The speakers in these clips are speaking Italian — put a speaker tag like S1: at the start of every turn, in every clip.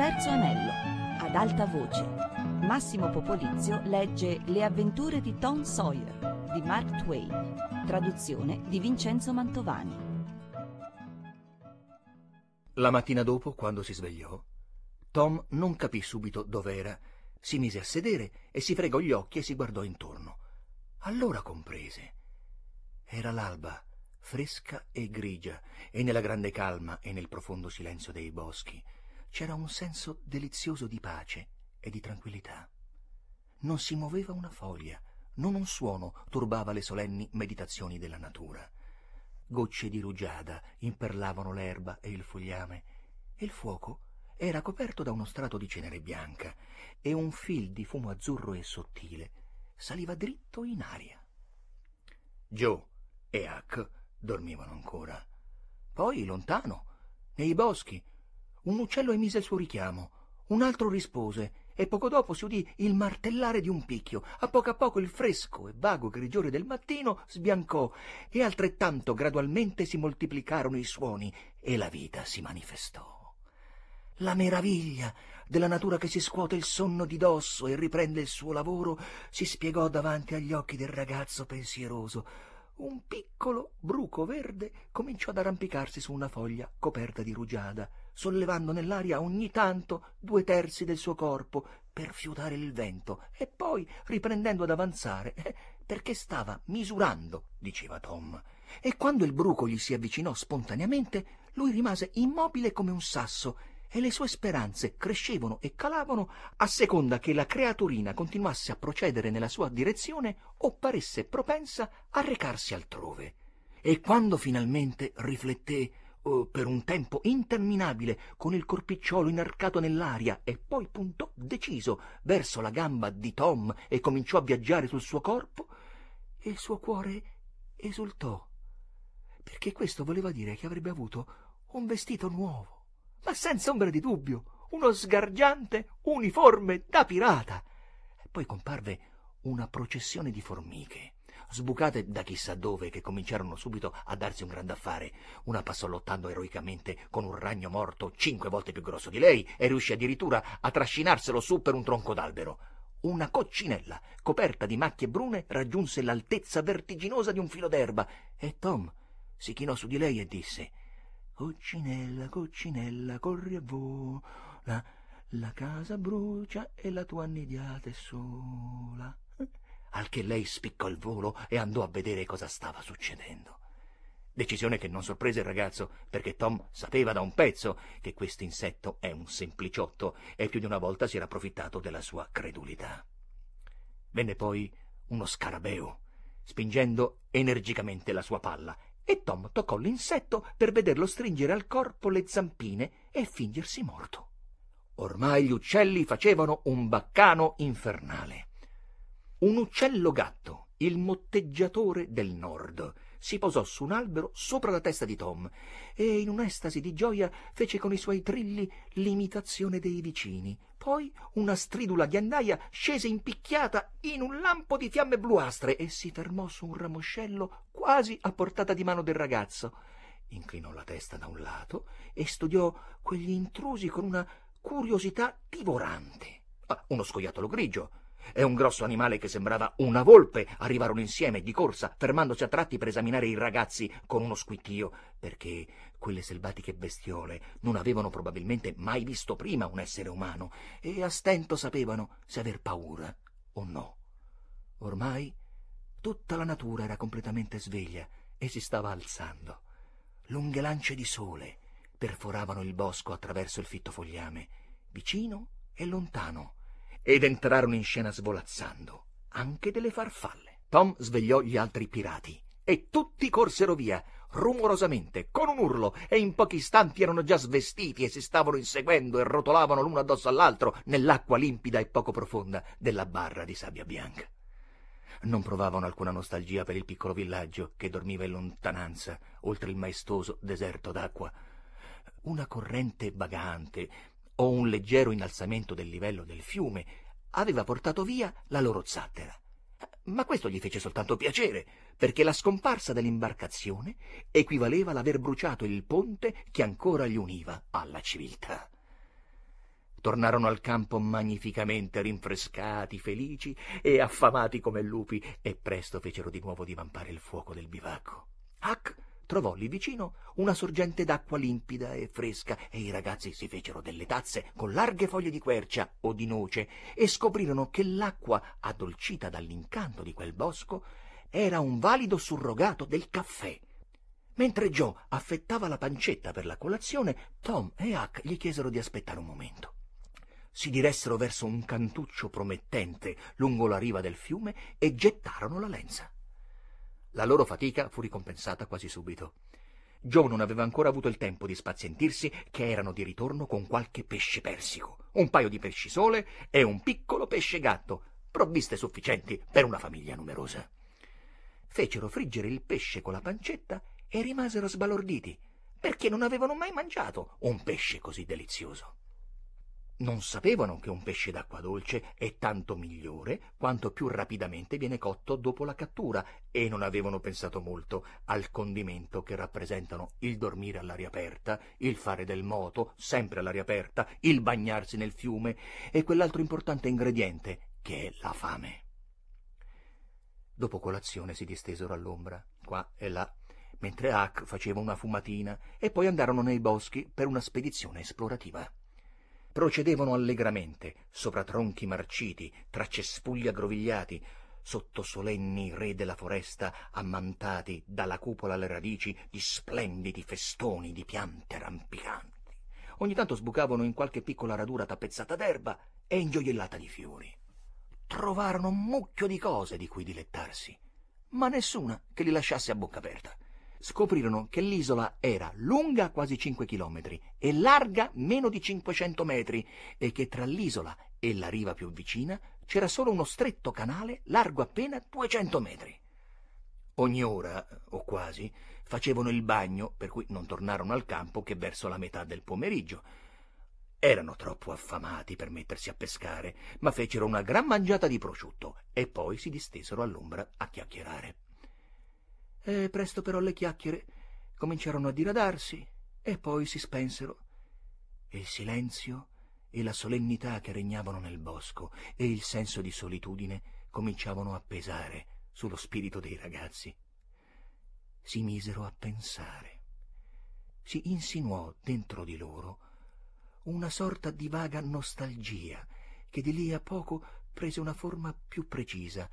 S1: terzo anello. Ad alta voce. Massimo Popolizio legge Le avventure di Tom Sawyer di Mark Twain. Traduzione di Vincenzo Mantovani.
S2: La mattina dopo, quando si svegliò, Tom non capì subito dov'era. Si mise a sedere e si fregò gli occhi e si guardò intorno. Allora comprese. Era l'alba, fresca e grigia, e nella grande calma e nel profondo silenzio dei boschi c'era un senso delizioso di pace e di tranquillità. Non si muoveva una foglia, non un suono turbava le solenni meditazioni della natura. Gocce di rugiada imperlavano l'erba e il fogliame, e il fuoco era coperto da uno strato di cenere bianca, e un fil di fumo azzurro e sottile saliva dritto in aria. Joe e Huck dormivano ancora. Poi, lontano, nei boschi, un uccello emise il suo richiamo, un altro rispose, e poco dopo si udì il martellare di un picchio. A poco a poco il fresco e vago grigiore del mattino sbiancò, e altrettanto gradualmente si moltiplicarono i suoni, e la vita si manifestò. La meraviglia della natura che si scuote il sonno di dosso e riprende il suo lavoro si spiegò davanti agli occhi del ragazzo pensieroso. Un piccolo bruco verde cominciò ad arrampicarsi su una foglia coperta di rugiada, sollevando nell'aria ogni tanto due terzi del suo corpo per fiutare il vento e poi riprendendo ad avanzare eh, perché stava misurando, diceva Tom. E quando il bruco gli si avvicinò spontaneamente, lui rimase immobile come un sasso e le sue speranze crescevano e calavano a seconda che la creaturina continuasse a procedere nella sua direzione o paresse propensa a recarsi altrove. E quando finalmente rifletté per un tempo interminabile con il corpicciolo inarcato nell'aria e poi puntò deciso verso la gamba di Tom e cominciò a viaggiare sul suo corpo, il suo cuore esultò, perché questo voleva dire che avrebbe avuto un vestito nuovo ma senza ombra di dubbio, uno sgargiante uniforme da pirata. E poi comparve una processione di formiche, sbucate da chissà dove, che cominciarono subito a darsi un grande affare. Una passò lottando eroicamente con un ragno morto cinque volte più grosso di lei e riuscì addirittura a trascinarselo su per un tronco d'albero. Una coccinella, coperta di macchie brune, raggiunse l'altezza vertiginosa di un filo d'erba e Tom si chinò su di lei e disse Coccinella, coccinella, corri e vola, la casa brucia e la tua annediata è sola. Al che lei spiccò il volo e andò a vedere cosa stava succedendo. Decisione che non sorprese il ragazzo, perché Tom sapeva da un pezzo che questo insetto è un sempliciotto e più di una volta si era approfittato della sua credulità. Venne poi uno scarabeo, spingendo energicamente la sua palla e Tom toccò l'insetto per vederlo stringere al corpo le zampine e fingersi morto. Ormai gli uccelli facevano un baccano infernale. Un uccello gatto, il motteggiatore del nord, si posò su un albero sopra la testa di Tom e in un'estasi di gioia fece con i suoi trilli l'imitazione dei vicini. Poi una stridula ghiandaia scese impicchiata in un lampo di fiamme bluastre e si fermò su un ramoscello quasi a portata di mano del ragazzo. Inclinò la testa da un lato e studiò quegli intrusi con una curiosità divorante. Ah, uno scoiattolo grigio, e un grosso animale che sembrava una volpe arrivarono insieme di corsa, fermandosi a tratti per esaminare i ragazzi con uno squittio, perché quelle selvatiche bestiole non avevano probabilmente mai visto prima un essere umano e a stento sapevano se aver paura o no. Ormai tutta la natura era completamente sveglia e si stava alzando. Lunghe lance di sole perforavano il bosco attraverso il fitto fogliame, vicino e lontano ed entrarono in scena svolazzando anche delle farfalle. Tom svegliò gli altri pirati e tutti corsero via, rumorosamente, con un urlo, e in pochi istanti erano già svestiti e si stavano inseguendo e rotolavano l'uno addosso all'altro nell'acqua limpida e poco profonda della barra di sabbia bianca. Non provavano alcuna nostalgia per il piccolo villaggio che dormiva in lontananza, oltre il maestoso deserto d'acqua. Una corrente vagante, o un leggero innalzamento del livello del fiume aveva portato via la loro zattera. Ma questo gli fece soltanto piacere, perché la scomparsa dell'imbarcazione equivaleva all'aver bruciato il ponte che ancora gli univa alla civiltà. Tornarono al campo magnificamente rinfrescati, felici e affamati come lupi, e presto fecero di nuovo divampare il fuoco del bivacco. Huck trovò lì vicino una sorgente d'acqua limpida e fresca e i ragazzi si fecero delle tazze con larghe foglie di quercia o di noce e scoprirono che l'acqua, addolcita dall'incanto di quel bosco, era un valido surrogato del caffè. Mentre Joe affettava la pancetta per la colazione, Tom e Huck gli chiesero di aspettare un momento. Si diressero verso un cantuccio promettente lungo la riva del fiume e gettarono la lenza. La loro fatica fu ricompensata quasi subito. Joe non aveva ancora avuto il tempo di spazientirsi che erano di ritorno con qualche pesce persico, un paio di pesci sole e un piccolo pesce gatto, provviste sufficienti per una famiglia numerosa. Fecero friggere il pesce con la pancetta e rimasero sbalorditi, perché non avevano mai mangiato un pesce così delizioso non sapevano che un pesce d'acqua dolce è tanto migliore quanto più rapidamente viene cotto dopo la cattura e non avevano pensato molto al condimento che rappresentano il dormire all'aria aperta, il fare del moto sempre all'aria aperta, il bagnarsi nel fiume e quell'altro importante ingrediente che è la fame. Dopo colazione si distesero all'ombra, qua e là, mentre Huck faceva una fumatina e poi andarono nei boschi per una spedizione esplorativa procedevano allegramente sopra tronchi marciti tra cespugli aggrovigliati sotto solenni re della foresta ammantati dalla cupola alle radici di splendidi festoni di piante rampicanti. Ogni tanto sbucavano in qualche piccola radura tappezzata d'erba e ingioiellata di fiori. Trovarono un mucchio di cose di cui dilettarsi ma nessuna che li lasciasse a bocca aperta scoprirono che l'isola era lunga quasi 5 chilometri e larga meno di 500 metri e che tra l'isola e la riva più vicina c'era solo uno stretto canale largo appena 200 metri. Ogni ora, o quasi, facevano il bagno, per cui non tornarono al campo che verso la metà del pomeriggio. Erano troppo affamati per mettersi a pescare, ma fecero una gran mangiata di prosciutto e poi si distesero all'ombra a chiacchierare. E presto però le chiacchiere cominciarono a diradarsi e poi si spensero. E il silenzio e la solennità che regnavano nel bosco e il senso di solitudine cominciavano a pesare sullo spirito dei ragazzi. Si misero a pensare. Si insinuò dentro di loro una sorta di vaga nostalgia che di lì a poco prese una forma più precisa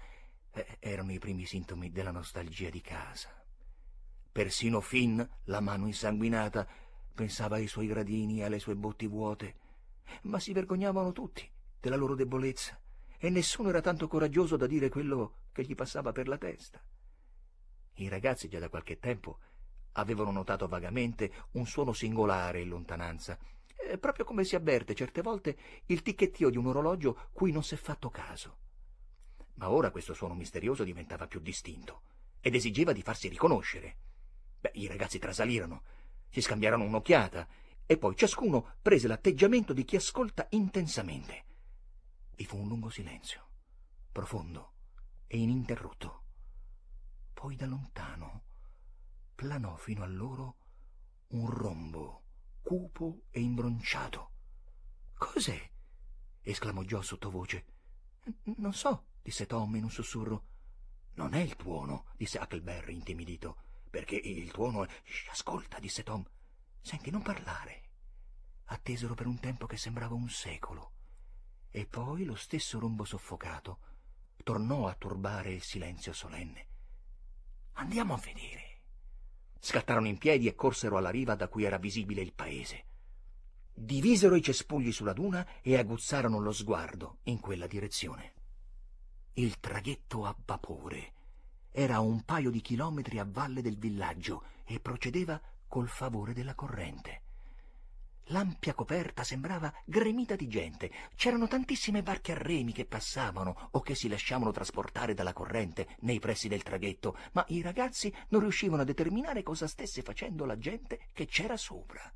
S2: eh, erano i primi sintomi della nostalgia di casa. Persino Finn, la mano insanguinata, pensava ai suoi gradini e alle sue botti vuote, ma si vergognavano tutti della loro debolezza e nessuno era tanto coraggioso da dire quello che gli passava per la testa. I ragazzi già da qualche tempo avevano notato vagamente un suono singolare in lontananza, eh, proprio come si avverte certe volte il ticchettio di un orologio cui non s'è fatto caso ma ora questo suono misterioso diventava più distinto ed esigeva di farsi riconoscere. Beh, i ragazzi trasalirono, si scambiarono un'occhiata e poi ciascuno prese l'atteggiamento di chi ascolta intensamente. Vi fu un lungo silenzio, profondo e ininterrotto. Poi da lontano planò fino a loro un rombo cupo e imbronciato. Cos'è? esclamò Joe sottovoce. Non so, disse Tom in un sussurro. Non è il tuono, disse Huckleberry intimidito, perché il tuono è... Shh, ascolta, disse Tom. Senti, non parlare. Attesero per un tempo che sembrava un secolo. E poi lo stesso rombo soffocato tornò a turbare il silenzio solenne. Andiamo a vedere. Scattarono in piedi e corsero alla riva da cui era visibile il paese. Divisero i cespugli sulla duna e aguzzarono lo sguardo in quella direzione. Il traghetto a vapore era a un paio di chilometri a valle del villaggio e procedeva col favore della corrente. L'ampia coperta sembrava gremita di gente. C'erano tantissime barche a remi che passavano o che si lasciavano trasportare dalla corrente nei pressi del traghetto, ma i ragazzi non riuscivano a determinare cosa stesse facendo la gente che c'era sopra.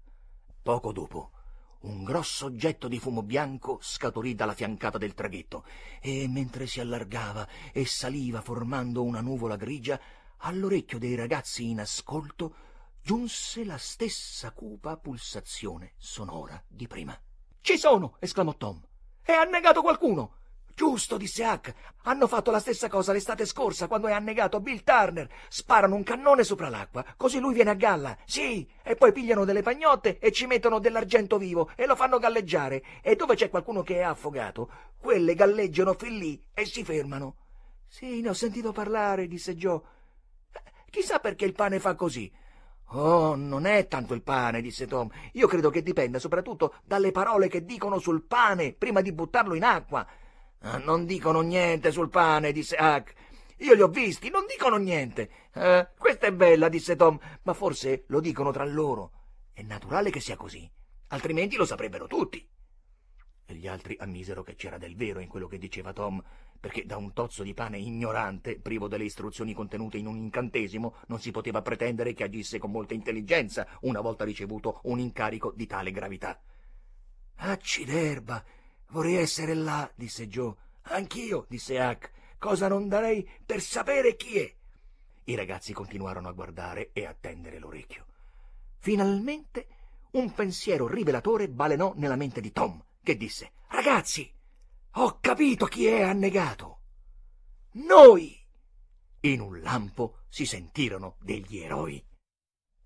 S2: Poco dopo un grosso oggetto di fumo bianco scaturì dalla fiancata del traghetto e mentre si allargava e saliva formando una nuvola grigia, all'orecchio dei ragazzi in ascolto giunse la stessa cupa pulsazione sonora di prima. Ci sono! esclamò Tom. È annegato qualcuno! Giusto, disse Huck. Hanno fatto la stessa cosa l'estate scorsa quando è annegato Bill Turner. Sparano un cannone sopra l'acqua, così lui viene a galla. Sì, e poi pigliano delle pagnotte e ci mettono dell'argento vivo e lo fanno galleggiare. E dove c'è qualcuno che è affogato, quelle galleggiano fin lì e si fermano. Sì, ne ho sentito parlare, disse Joe. Chissà perché il pane fa così. Oh, non è tanto il pane, disse Tom. Io credo che dipenda soprattutto dalle parole che dicono sul pane prima di buttarlo in acqua. Ah, non dicono niente sul pane, disse Huck. Io li ho visti, non dicono niente. Eh, questa è bella, disse Tom, ma forse lo dicono tra loro. È naturale che sia così, altrimenti lo saprebbero tutti. E gli altri ammisero che c'era del vero in quello che diceva Tom, perché da un tozzo di pane ignorante, privo delle istruzioni contenute in un incantesimo, non si poteva pretendere che agisse con molta intelligenza una volta ricevuto un incarico di tale gravità. Acciderba! Vorrei essere là, disse Joe. Anch'io, disse Huck. Cosa non darei per sapere chi è? I ragazzi continuarono a guardare e a tendere l'orecchio. Finalmente un pensiero rivelatore balenò nella mente di Tom, che disse Ragazzi, ho capito chi è annegato. Noi! In un lampo si sentirono degli eroi.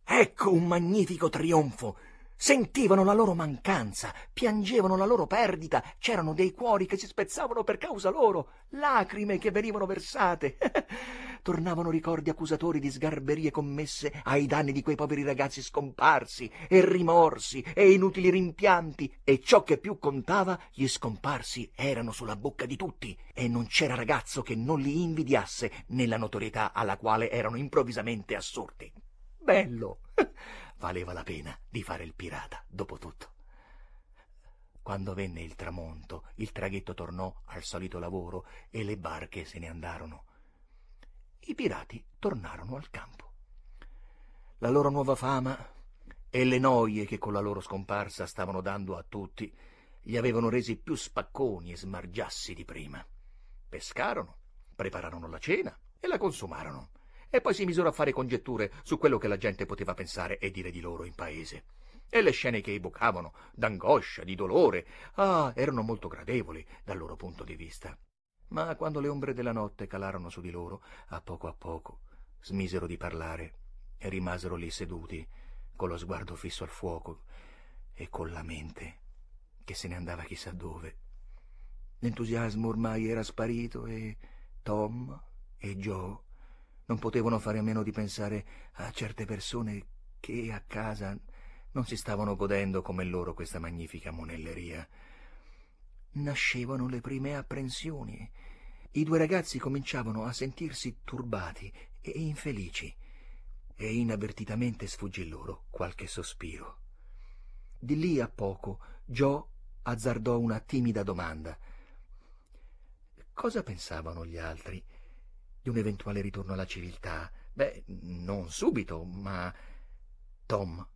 S2: Ecco un magnifico trionfo sentivano la loro mancanza, piangevano la loro perdita, c'erano dei cuori che si spezzavano per causa loro, lacrime che venivano versate. Tornavano ricordi accusatori di sgarberie commesse ai danni di quei poveri ragazzi scomparsi, e rimorsi, e inutili rimpianti, e ciò che più contava, gli scomparsi erano sulla bocca di tutti, e non c'era ragazzo che non li invidiasse nella notorietà alla quale erano improvvisamente assurti. Bello! valeva la pena di fare il pirata, dopo tutto. Quando venne il tramonto, il traghetto tornò al solito lavoro e le barche se ne andarono. I pirati tornarono al campo. La loro nuova fama e le noie che con la loro scomparsa stavano dando a tutti li avevano resi più spacconi e smargiassi di prima. Pescarono, prepararono la cena e la consumarono e poi si misero a fare congetture su quello che la gente poteva pensare e dire di loro in paese. E le scene che evocavano, d'angoscia, di dolore, ah, erano molto gradevoli dal loro punto di vista. Ma quando le ombre della notte calarono su di loro, a poco a poco, smisero di parlare e rimasero lì seduti, con lo sguardo fisso al fuoco e con la mente che se ne andava chissà dove. L'entusiasmo ormai era sparito e Tom e Joe non potevano fare a meno di pensare a certe persone che a casa non si stavano godendo come loro questa magnifica monelleria. Nascevano le prime apprensioni. I due ragazzi cominciavano a sentirsi turbati e infelici, e inavvertitamente sfuggì loro qualche sospiro. Di lì a poco Joe azzardò una timida domanda. Cosa pensavano gli altri? Di un eventuale ritorno alla civiltà. Beh, non subito, ma Tom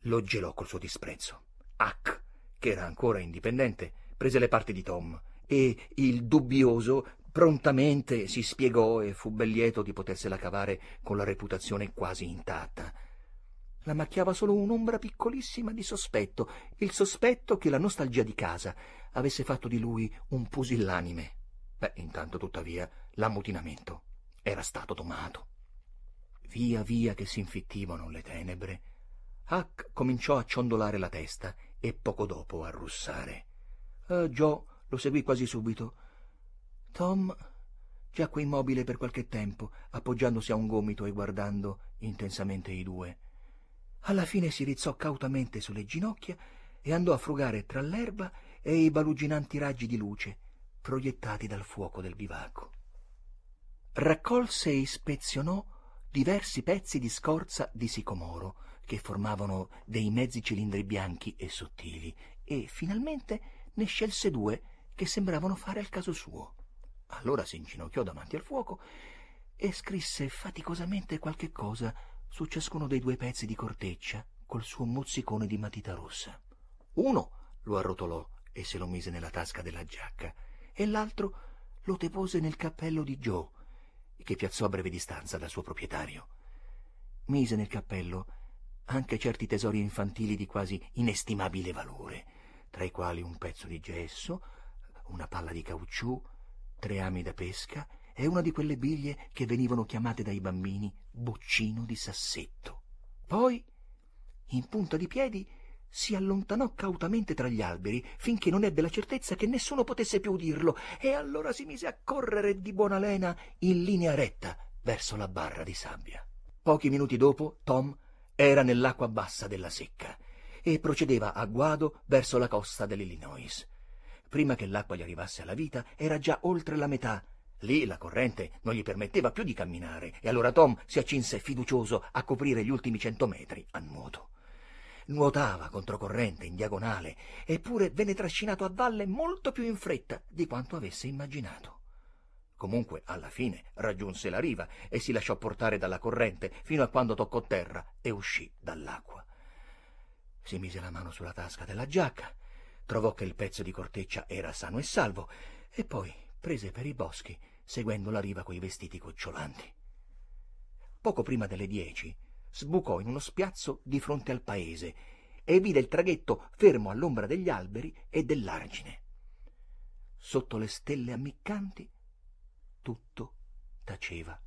S2: lo gelò col suo disprezzo. Huck, che era ancora indipendente, prese le parti di Tom e il dubbioso prontamente si spiegò e fu ben lieto di potersela cavare con la reputazione quasi intatta. La macchiava solo un'ombra piccolissima di sospetto, il sospetto che la nostalgia di casa avesse fatto di lui un pusillanime. Beh, intanto tuttavia l'ammutinamento era stato domato. Via via che si infittivano le tenebre, Huck cominciò a ciondolare la testa e poco dopo a russare. Uh, Joe lo seguì quasi subito. Tom giacque immobile per qualche tempo, appoggiandosi a un gomito e guardando intensamente i due. Alla fine si rizzò cautamente sulle ginocchia e andò a frugare tra l'erba e i baluginanti raggi di luce proiettati dal fuoco del bivacco raccolse e ispezionò diversi pezzi di scorza di sicomoro che formavano dei mezzi cilindri bianchi e sottili e finalmente ne scelse due che sembravano fare al caso suo. Allora si inginocchiò davanti al fuoco e scrisse faticosamente qualche cosa su ciascuno dei due pezzi di corteccia col suo mozzicone di matita rossa. Uno lo arrotolò e se lo mise nella tasca della giacca e l'altro lo depose nel cappello di Joe che piazzò a breve distanza dal suo proprietario. Mise nel cappello anche certi tesori infantili di quasi inestimabile valore, tra i quali un pezzo di gesso, una palla di caucciù, tre ami da pesca e una di quelle biglie che venivano chiamate dai bambini boccino di sassetto. Poi, in punta di piedi, si allontanò cautamente tra gli alberi finché non ebbe la certezza che nessuno potesse più udirlo e allora si mise a correre di buona lena in linea retta verso la barra di sabbia. Pochi minuti dopo Tom era nell'acqua bassa della secca e procedeva a guado verso la costa dell'Illinois. Prima che l'acqua gli arrivasse alla vita era già oltre la metà. Lì la corrente non gli permetteva più di camminare e allora Tom si accinse fiducioso a coprire gli ultimi cento metri a nuoto nuotava controcorrente in diagonale, eppure venne trascinato a valle molto più in fretta di quanto avesse immaginato. Comunque, alla fine, raggiunse la riva e si lasciò portare dalla corrente fino a quando toccò terra e uscì dall'acqua. Si mise la mano sulla tasca della giacca, trovò che il pezzo di corteccia era sano e salvo, e poi prese per i boschi, seguendo la riva coi vestiti gocciolanti. Poco prima delle dieci sbucò in uno spiazzo di fronte al paese e vide il traghetto fermo all'ombra degli alberi e dell'argine. Sotto le stelle ammiccanti tutto taceva.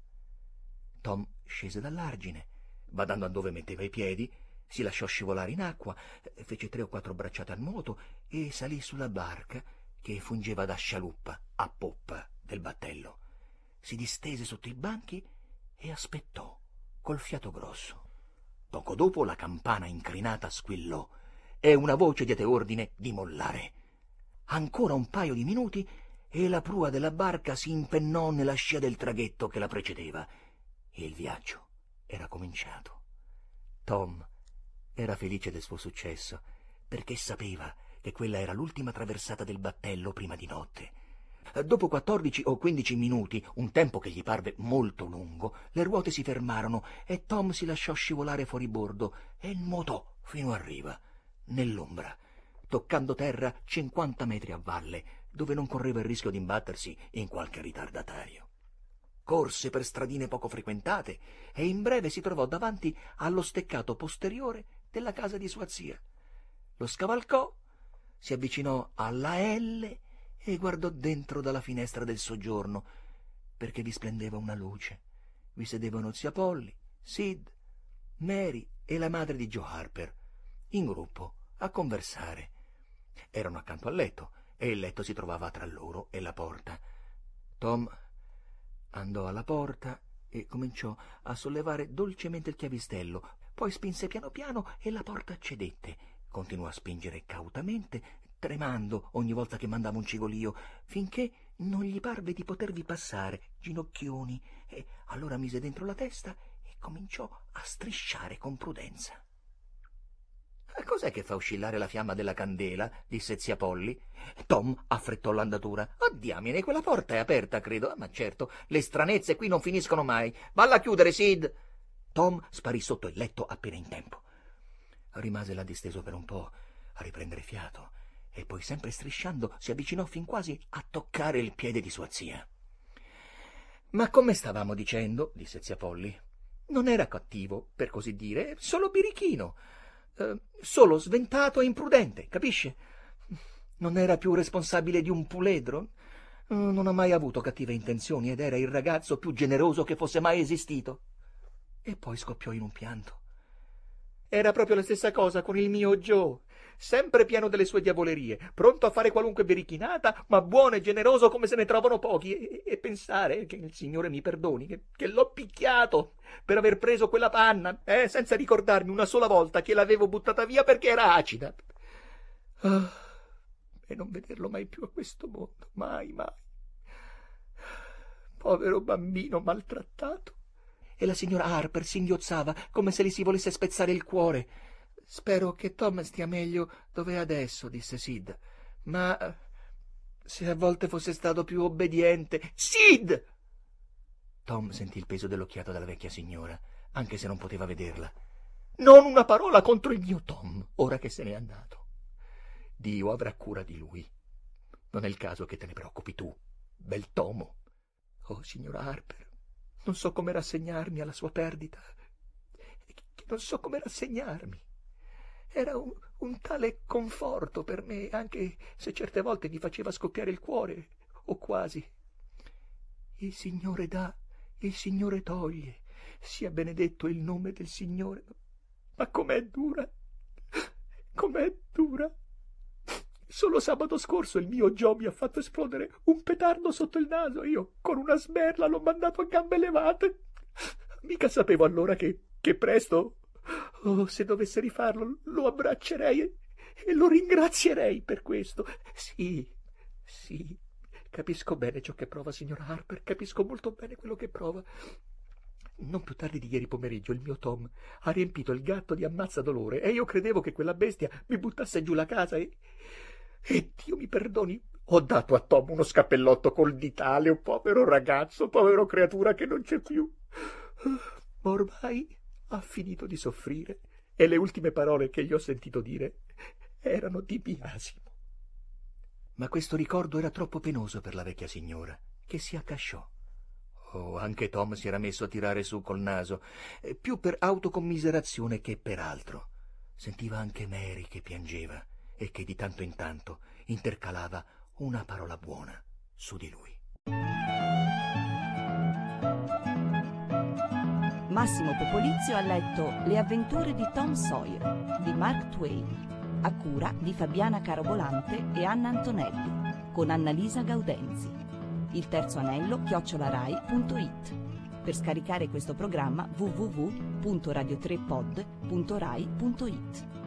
S2: Tom scese dall'argine, badando a dove metteva i piedi, si lasciò scivolare in acqua, fece tre o quattro bracciate al nuoto e salì sulla barca che fungeva da scialuppa a poppa del battello. Si distese sotto i banchi e aspettò col fiato grosso. Poco dopo la campana incrinata squillò e una voce diede ordine di mollare. Ancora un paio di minuti e la prua della barca si impennò nella scia del traghetto che la precedeva il viaggio era cominciato. Tom era felice del suo successo perché sapeva che quella era l'ultima traversata del battello prima di notte Dopo quattordici o quindici minuti, un tempo che gli parve molto lungo, le ruote si fermarono e Tom si lasciò scivolare fuori bordo e nuotò fino a riva, nell'ombra, toccando terra cinquanta metri a valle, dove non correva il rischio di imbattersi in qualche ritardatario. Corse per stradine poco frequentate e in breve si trovò davanti allo steccato posteriore della casa di sua zia. Lo scavalcò, si avvicinò alla L e guardò dentro dalla finestra del soggiorno, perché vi splendeva una luce. Vi sedevano zia Polly, Sid, Mary e la madre di Joe Harper, in gruppo, a conversare. Erano accanto al letto e il letto si trovava tra loro e la porta. Tom andò alla porta e cominciò a sollevare dolcemente il chiavistello, poi spinse piano piano e la porta cedette. Continuò a spingere cautamente tremando ogni volta che mandava un cigolio, finché non gli parve di potervi passare, ginocchioni, e allora mise dentro la testa e cominciò a strisciare con prudenza. Cos'è che fa oscillare la fiamma della candela? disse zia Polly. Tom affrettò l'andatura. Oh, diamine, quella porta è aperta, credo. Ah, ma certo, le stranezze qui non finiscono mai. Valla a chiudere, Sid. Tom sparì sotto il letto appena in tempo. Rimase là disteso per un po' a riprendere fiato e poi sempre strisciando si avvicinò fin quasi a toccare il piede di sua zia. Ma come stavamo dicendo, disse zia Polly, non era cattivo, per così dire, solo birichino, eh, solo sventato e imprudente, capisce? Non era più responsabile di un puledro. Non ha mai avuto cattive intenzioni ed era il ragazzo più generoso che fosse mai esistito. E poi scoppiò in un pianto. Era proprio la stessa cosa con il mio Joe sempre pieno delle sue diavolerie, pronto a fare qualunque berichinata, ma buono e generoso come se ne trovano pochi, e, e pensare che il Signore mi perdoni, che, che, l'ho picchiato per aver preso quella panna, eh, senza ricordarmi una sola volta che l'avevo buttata via perché era acida. Oh, e non vederlo mai più a questo mondo, mai, mai. Povero bambino maltrattato. E la signora Harper singhiozzava come se gli si volesse spezzare il cuore. Spero che Tom stia meglio dove è adesso, disse Sid. Ma se a volte fosse stato più obbediente. Sid! Tom sentì il peso dell'occhiato della vecchia signora, anche se non poteva vederla. Non una parola contro il mio Tom, ora che se n'è andato. Dio avrà cura di lui. Non è il caso che te ne preoccupi tu, bel Tomo. Oh, signora Harper, non so come rassegnarmi alla sua perdita. Non so come rassegnarmi. Era un, un tale conforto per me, anche se certe volte mi faceva scoppiare il cuore, o quasi. Il Signore dà, il Signore toglie, sia benedetto il nome del Signore. Ma com'è dura, com'è dura. Solo sabato scorso il mio Joe mi ha fatto esplodere un petardo sotto il naso. Io, con una sberla, l'ho mandato a gambe levate. Mica sapevo allora che, che presto, oh, se dovesse rifarlo, lo abbraccerei e, lo ringrazierei per questo. Sì, sì, capisco bene ciò che prova, signora Harper, capisco molto bene quello che prova. Non più tardi di ieri pomeriggio il mio Tom ha riempito il gatto di ammazza dolore e io credevo che quella bestia mi buttasse giù la casa e... E Dio mi perdoni, ho dato a Tom uno scappellotto col ditale, un povero ragazzo, povero creatura che non c'è più. Ma ormai ha finito di soffrire e le ultime parole che gli ho sentito dire erano di biasimo. Ma questo ricordo era troppo penoso per la vecchia signora, che si accasciò. Oh, anche Tom si era messo a tirare su col naso, eh, più per autocommiserazione che per altro. Sentiva anche Mary che piangeva e che di tanto in tanto intercalava una parola buona su di lui.
S1: Massimo Popolizio ha letto Le avventure di Tom Sawyer di Mark Twain, a cura di Fabiana Carobolante e Anna Antonelli, con Annalisa Gaudenzi. Il terzo anello chiocciolarai.it. Per scaricare questo programma www.radio3pod.rai.it.